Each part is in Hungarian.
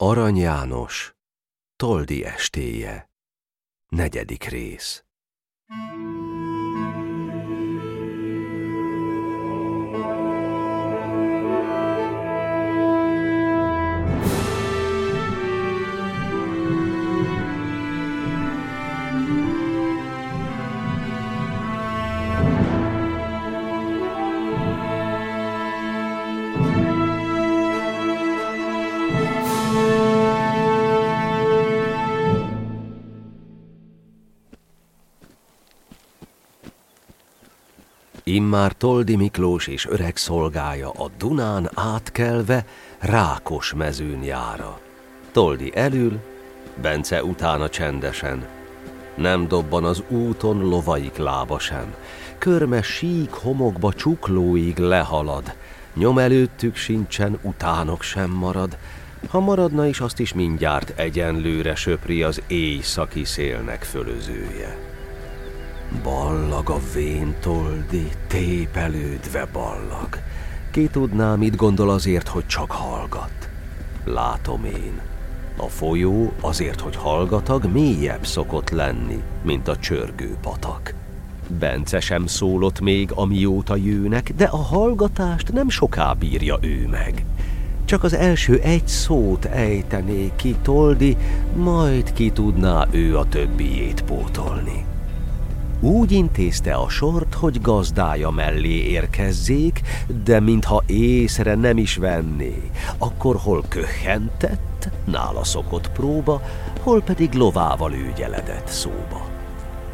Arany János, Toldi estéje, negyedik rész. Immár Toldi Miklós és öreg szolgája a Dunán átkelve rákos mezőn jára. Toldi elül, Bence utána csendesen. Nem dobban az úton lovaik lába sem. Körme sík homokba csuklóig lehalad. Nyom előttük sincsen, utánok sem marad. Ha maradna is, azt is mindjárt egyenlőre söpri az éjszaki szélnek fölözője. Ballag a vén toldi, tépelődve ballag. Ki tudná, mit gondol azért, hogy csak hallgat? Látom én. A folyó azért, hogy hallgatag, mélyebb szokott lenni, mint a csörgő patak. Bence sem szólott még, amióta jőnek, de a hallgatást nem soká bírja ő meg. Csak az első egy szót ejtené ki Toldi, majd ki tudná ő a többiét pótolni. Úgy intézte a sort, hogy gazdája mellé érkezzék, de mintha észre nem is venné, akkor hol köhentett, nála szokott próba, hol pedig lovával ügyeledett szóba.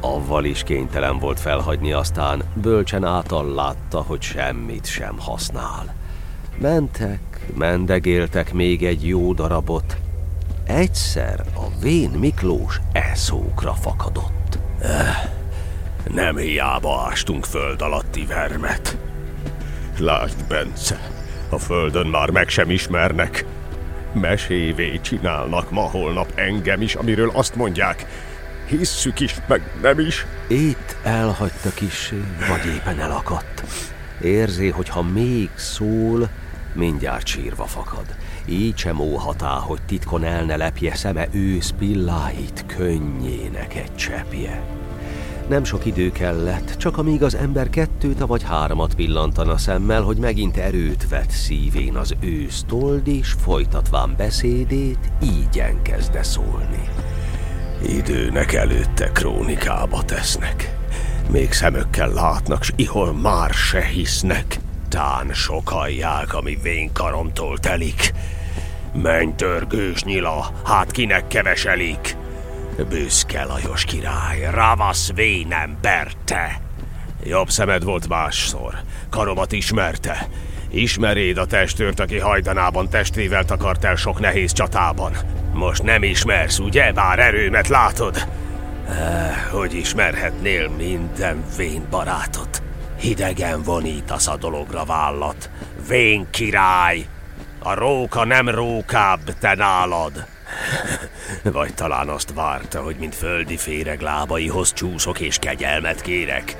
Avval is kénytelen volt felhagyni, aztán bölcsen átal látta, hogy semmit sem használ. Mentek, mendegéltek még egy jó darabot. Egyszer a vén Miklós eszókra fakadott. Öh. Nem hiába ástunk föld alatti vermet. Lásd, Bence, a földön már meg sem ismernek. Mesévé csinálnak ma-holnap engem is, amiről azt mondják, hisszük is, meg nem is. Itt elhagyta kissé, vagy éppen elakadt. Érzi, hogy ha még szól, mindjárt sírva fakad. Így sem óhatá, hogy titkon el ne lepje szeme ősz pilláit könnyének egy csepje. Nem sok idő kellett, csak amíg az ember kettőt vagy háromat pillantana szemmel, hogy megint erőt vett szívén az ősz told, és folytatván beszédét ígyen kezde szólni. Időnek előtte krónikába tesznek. Még szemökkel látnak, s ihol már se hisznek. Tán sokallják, ami karomtól telik. Menj törgős nyila, hát kinek keveselik. Büszke Lajos király, ravasz vénem berte. Jobb szemed volt másszor, karomat ismerte. Ismeréd a testőrt, aki hajdanában testvével takart el sok nehéz csatában. Most nem ismersz, ugye? Bár erőmet látod. Eh, hogy ismerhetnél minden vén barátot? Hidegen vonítasz a dologra vállat. Vén király! A róka nem rókább te nálad. Vagy talán azt várta, hogy mint földi féreg lábaihoz csúszok és kegyelmet kérek.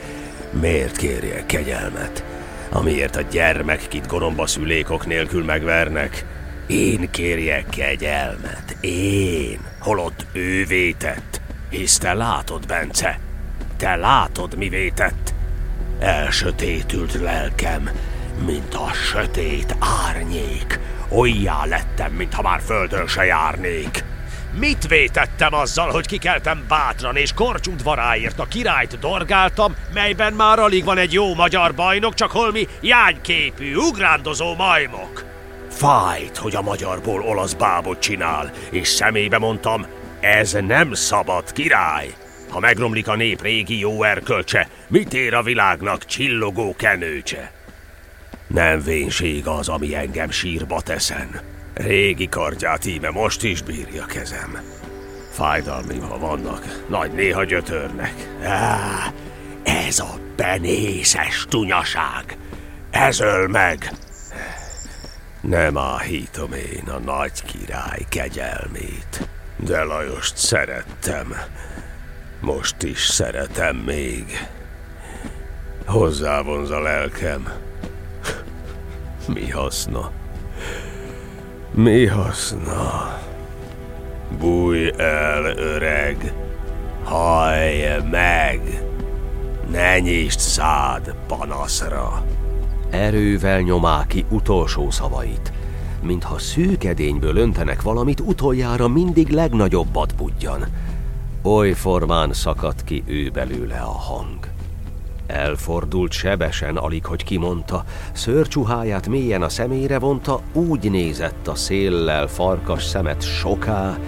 Miért kérjek kegyelmet? Amiért a gyermek, kit goromba szülékok nélkül megvernek? Én kérjek kegyelmet. Én, holott ő vétett. Hisz te látod, Bence? Te látod, mi vétett? Elsötétült lelkem, mint a sötét árnyék, Olyá lettem, mintha már földön se járnék. Mit vétettem azzal, hogy kikeltem bátran, és korcsudvaráért a királyt dorgáltam, melyben már alig van egy jó magyar bajnok, csak holmi jányképű, ugrándozó majmok? Fájt, hogy a magyarból olasz bábot csinál, és szemébe mondtam, ez nem szabad, király! Ha megromlik a nép régi jó erkölcse, mit ér a világnak csillogó kenőcse? Nem vénség az, ami engem sírba teszen. Régi kardját íme most is bírja kezem. ha vannak, nagy néha gyötörnek. Á, ez a benészes tunyaság. Ez öl meg. Nem áhítom én a nagy király kegyelmét, de Lajost szerettem. Most is szeretem még. Hozzávonz a lelkem. Mi haszna? Mi haszna? Bújj el, öreg! Hajj meg! Ne nyisd szád panaszra! Erővel nyomá ki utolsó szavait. Mintha szűkedényből öntenek valamit, utoljára mindig legnagyobbat budjan. Oly formán szakadt ki ő belőle a hang. Elfordult sebesen, alig hogy kimondta, szőrcsuháját mélyen a szemére vonta, úgy nézett a széllel farkas szemet soká,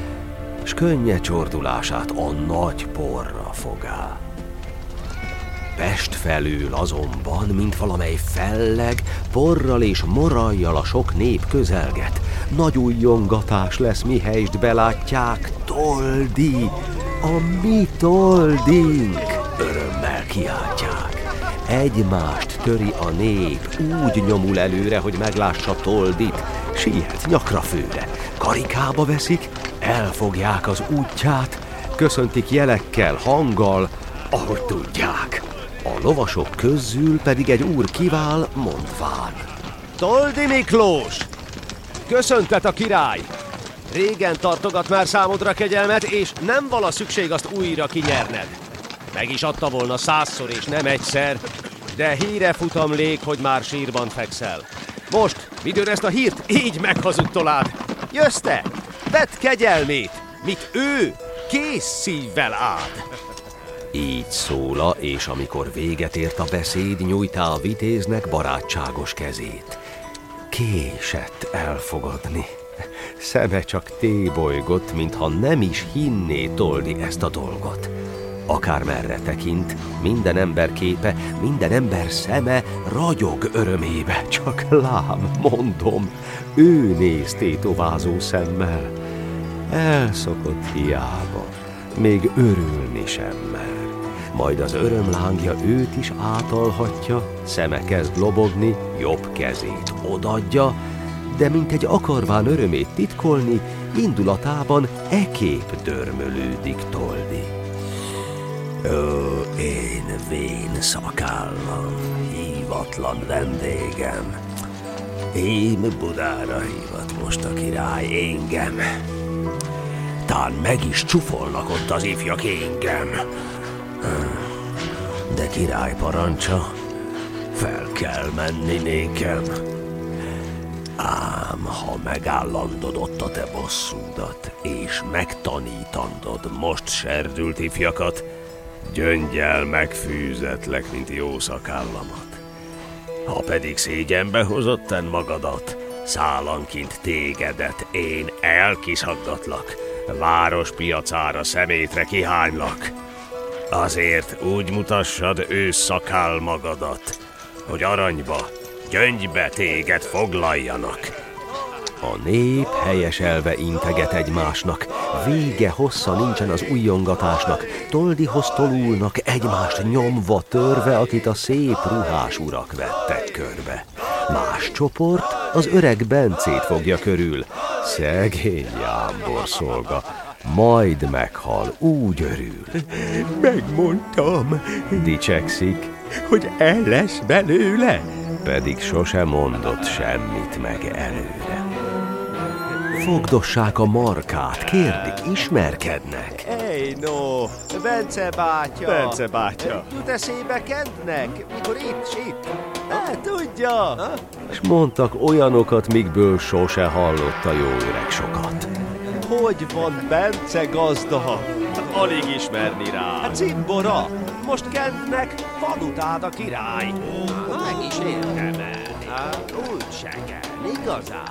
s könnye csordulását a nagy porra fogá. Pest felül azonban, mint valamely felleg, porral és morajjal a sok nép közelget. Nagy újjongatás lesz, mi helyst belátják, Toldi, a mi Toldink! Örömmel kiáltják. Egymást töri a nép, úgy nyomul előre, hogy meglássa Toldit, siet nyakra főre, karikába veszik, elfogják az útját, köszöntik jelekkel, hanggal, ahogy tudják. A lovasok közül pedig egy úr kivál, mondván. Toldi Miklós! Köszöntet a király! Régen tartogat már számodra kegyelmet, és nem vala szükség azt újra kinyerned. Meg is adta volna százszor és nem egyszer, de híre futamlék, hogy már sírban fekszel. Most, midőn ezt a hírt így meghazudtolád. Jössz te, vedd kegyelmét, mit ő kész szívvel áld. Így szóla, és amikor véget ért a beszéd, nyújtá a vitéznek barátságos kezét. Késett elfogadni. Szeme csak tébolygott, mintha nem is hinné tolni ezt a dolgot. Akármerre tekint, minden ember képe, minden ember szeme ragyog örömébe, csak lám, mondom, ő néz tétovázó szemmel. Elszokott hiába, még örülni sem mer. Majd az örömlángja őt is átalhatja, szeme kezd lobogni, jobb kezét odadja, de mint egy akarván örömét titkolni, indulatában ekép dörmölődik Toldi. Ó, én vén szakállam, hívatlan vendégem. Én Budára hívat most a király engem. Tán meg is csufolnak ott az ifjak engem. De király parancsa, fel kell menni nékem. Ám ha megállandod a te bosszúdat, és megtanítandod most serdült ifjakat, gyöngyel megfűzetlek, mint jó szakállamat. Ha pedig szégyenbe hozotten magadat, szálankint tégedet én elkiszaggatlak, város piacára szemétre kihánylak. Azért úgy mutassad ő szakál magadat, hogy aranyba, gyöngybe téged foglaljanak. A nép helyeselve integet egymásnak, vége hossza nincsen az újjongatásnak, toldihoz tolulnak egymást nyomva, törve, akit a szép ruhás urak vettek körbe. Más csoport az öreg Bencét fogja körül, szegény jámbor szolga, majd meghal, úgy örül. Megmondtam, Dicsekszik, hogy el lesz belőle. pedig sose mondott semmit meg előre. Fogdossák a markát, kérdik, ismerkednek. Ej, no, Bence bátya! Bence bátya. Jut eszébe Kentnek, mikor itt, s itt? Hát, tudja! És mondtak olyanokat, mikből sose hallott a jó öreg sokat. Hogy van Bence gazda? Alig ismerni rá. Hát cimbora! Most Kentnek van utád a király. Meg is érdemelni. Hát, úgy igazán.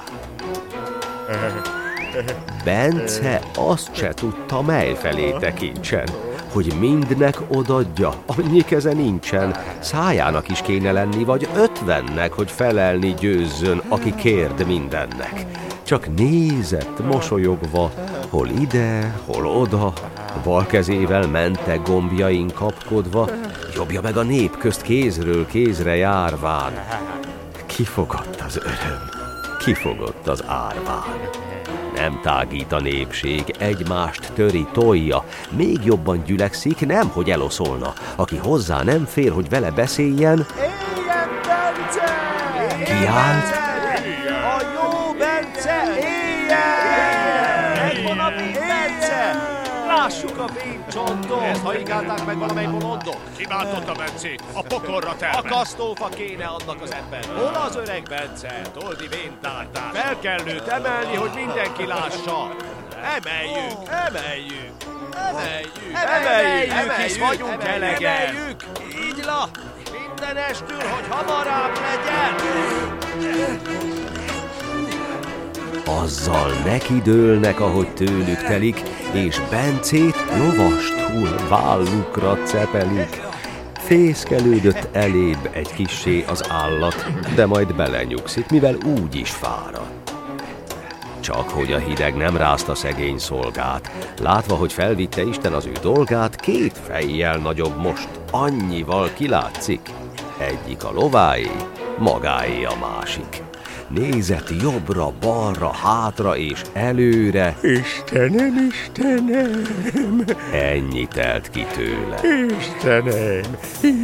Bence azt se tudta, mely felé tekintsen, hogy mindnek odadja, annyi keze nincsen, szájának is kéne lenni, vagy ötvennek, hogy felelni győzzön, aki kérd mindennek. Csak nézett, mosolyogva, hol ide, hol oda, bal kezével mente gombjain kapkodva, jobbja meg a nép közt kézről kézre járván. Kifogott az öröm, kifogott az árván. Nem tágít a népség, egymást töri, tolja, még jobban gyülekszik, nem hogy eloszolna. Aki hozzá nem fér, hogy vele beszéljen, Éljen Bence! Kiállt? A jó Bence, éljen! Megvan a Lássuk a fénycsontot! Ezt haigálták meg valamely bolondok? Kiváltotta Bencét, a pokorra A termel. kasztófa kéne annak az ember. Hol az öreg Bence? Toldi véntártár. Fel kell őt emelni, hogy mindenki lássa. Emeljük, emeljük, emeljük, emeljük, emeljük, hisz vagyunk elegen. Emeljük, így la, mindenestül, hogy hamarabb legyen. Azzal nekidőlnek, ahogy tőlük telik, és Bencét lovastul vállukra cepelik. Fészkelődött elébb egy kissé az állat, de majd belenyugszik, mivel úgy is fáradt. Csak hogy a hideg nem rázta szegény szolgát, látva, hogy felvitte Isten az ő dolgát, két fejjel nagyobb most, annyival kilátszik. Egyik a lováé, magáé a másik. Nézett jobbra, balra, hátra és előre, Istenem, Istenem, ennyi telt ki tőle. Istenem,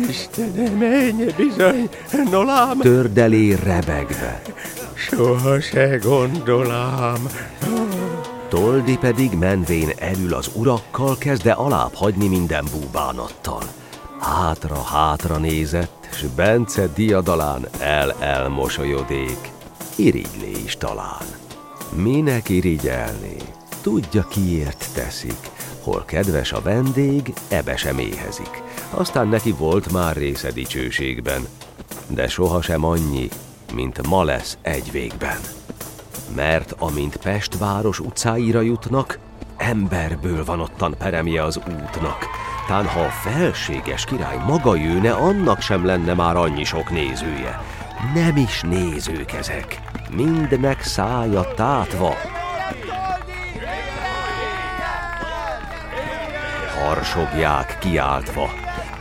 Istenem, ennyi bizony, nolám, Tördelé rebegve, soha se gondolám. Toldi pedig menvén elül az urakkal, kezde alább hagyni minden búbánattal. Hátra-hátra nézett, s Bence diadalán el-elmosolyodék. Irigylé is talán. Minek irigyelni? Tudja, kiért teszik. Hol kedves a vendég, ebe sem éhezik. Aztán neki volt már része dicsőségben, de sohasem annyi, mint ma lesz egy végben mert amint Pest város utcáira jutnak, emberből van ottan peremje az útnak. Tán ha a felséges király maga jőne, annak sem lenne már annyi sok nézője. Nem is nézők ezek, mindnek szája tátva. Harsogják kiáltva,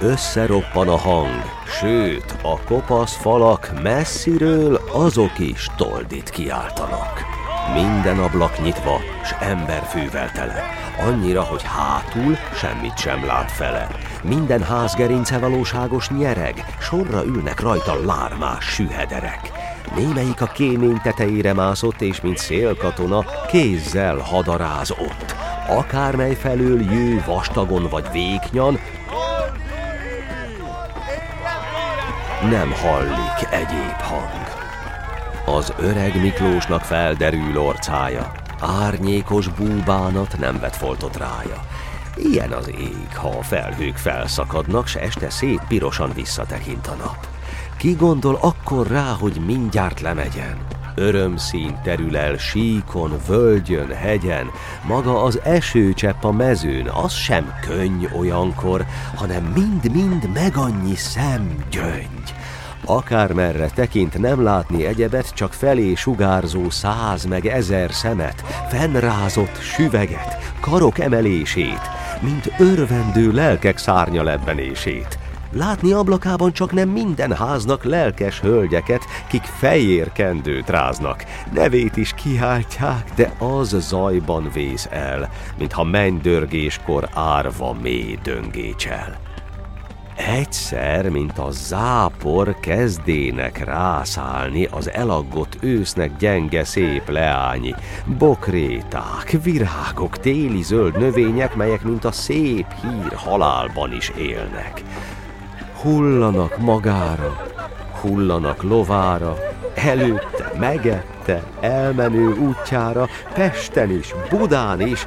összeroppan a hang, sőt, a kopasz falak messziről azok is toldit kiáltanak. Minden ablak nyitva, s emberfővel tele. Annyira, hogy hátul semmit sem lát fele. Minden házgerince valóságos nyereg, sorra ülnek rajta lármás sühederek. Némelyik a kémény tetejére mászott, és mint szélkatona kézzel hadaráz ott. Akármely felől jő vastagon vagy véknyan, nem hallik egyéb hang. Az öreg Miklósnak felderül orcája, árnyékos búbánat nem vet foltot rája. Ilyen az ég, ha a felhők felszakadnak, s este szép pirosan visszatekint a nap. Ki gondol akkor rá, hogy mindjárt lemegyen? Örömszín terül el síkon, völgyön, hegyen, maga az esőcsepp a mezőn, az sem könny olyankor, hanem mind-mind megannyi szemgyöngy. Akármerre tekint nem látni egyebet, csak felé sugárzó száz meg ezer szemet, fennrázott süveget, karok emelését, mint örvendő lelkek szárnya lebbenését. Látni ablakában csak nem minden háznak lelkes hölgyeket, kik fejér kendőt ráznak. Nevét is kiáltják, de az zajban vész el, mintha mennydörgéskor árva mély döngécsel. Egyszer, mint a zápor kezdének rászállni az elaggott ősznek gyenge szép leányi, bokréták, virágok, téli zöld növények, melyek mint a szép hír halálban is élnek. Hullanak magára, hullanak lovára, előtte, megette, elmenő útjára, Pesten is, Budán is,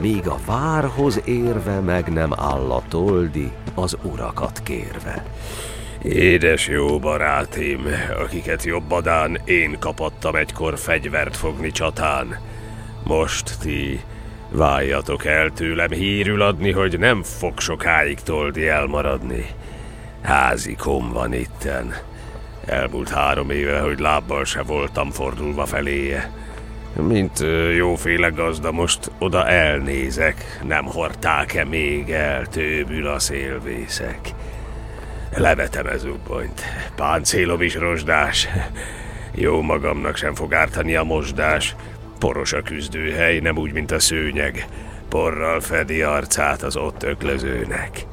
míg a várhoz érve meg nem áll a toldi, az urakat kérve. Édes jó barátim, akiket jobbadán én kapattam egykor fegyvert fogni csatán. Most ti váljatok el tőlem hírül adni, hogy nem fog sokáig toldi elmaradni. Házikom van itten. Elmúlt három éve, hogy lábbal se voltam fordulva feléje. Mint jóféle gazda most oda elnézek, nem hordták-e még el, tőbül a szélvészek. Levetem ez ubbonyt, páncélom is rozsdás. Jó magamnak sem fog ártani a mosdás. Poros a küzdőhely, nem úgy, mint a szőnyeg. Porral fedi arcát az ott öklözőnek.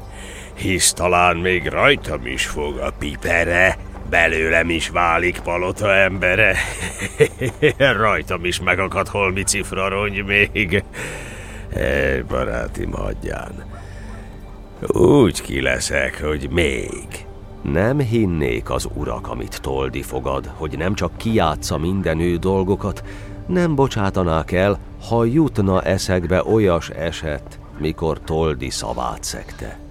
Hisz talán még rajtam is fog a pipere, belőlem is válik palota embere. Rajtam is megakad holmi cifra rongy még. Hely, barátim, hagyján. Úgy ki leszek, hogy még. Nem hinnék az urak, amit Toldi fogad, hogy nem csak kiátsza minden ő dolgokat, nem bocsátanák el, ha jutna eszekbe olyas eset, mikor Toldi szavát szekte.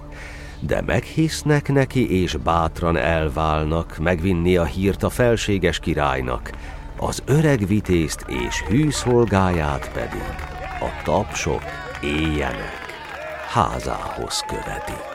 De meghisznek neki, és bátran elválnak, megvinni a hírt a felséges királynak, az öreg vitézt és hű szolgáját pedig a tapsok éjjenek házához követik.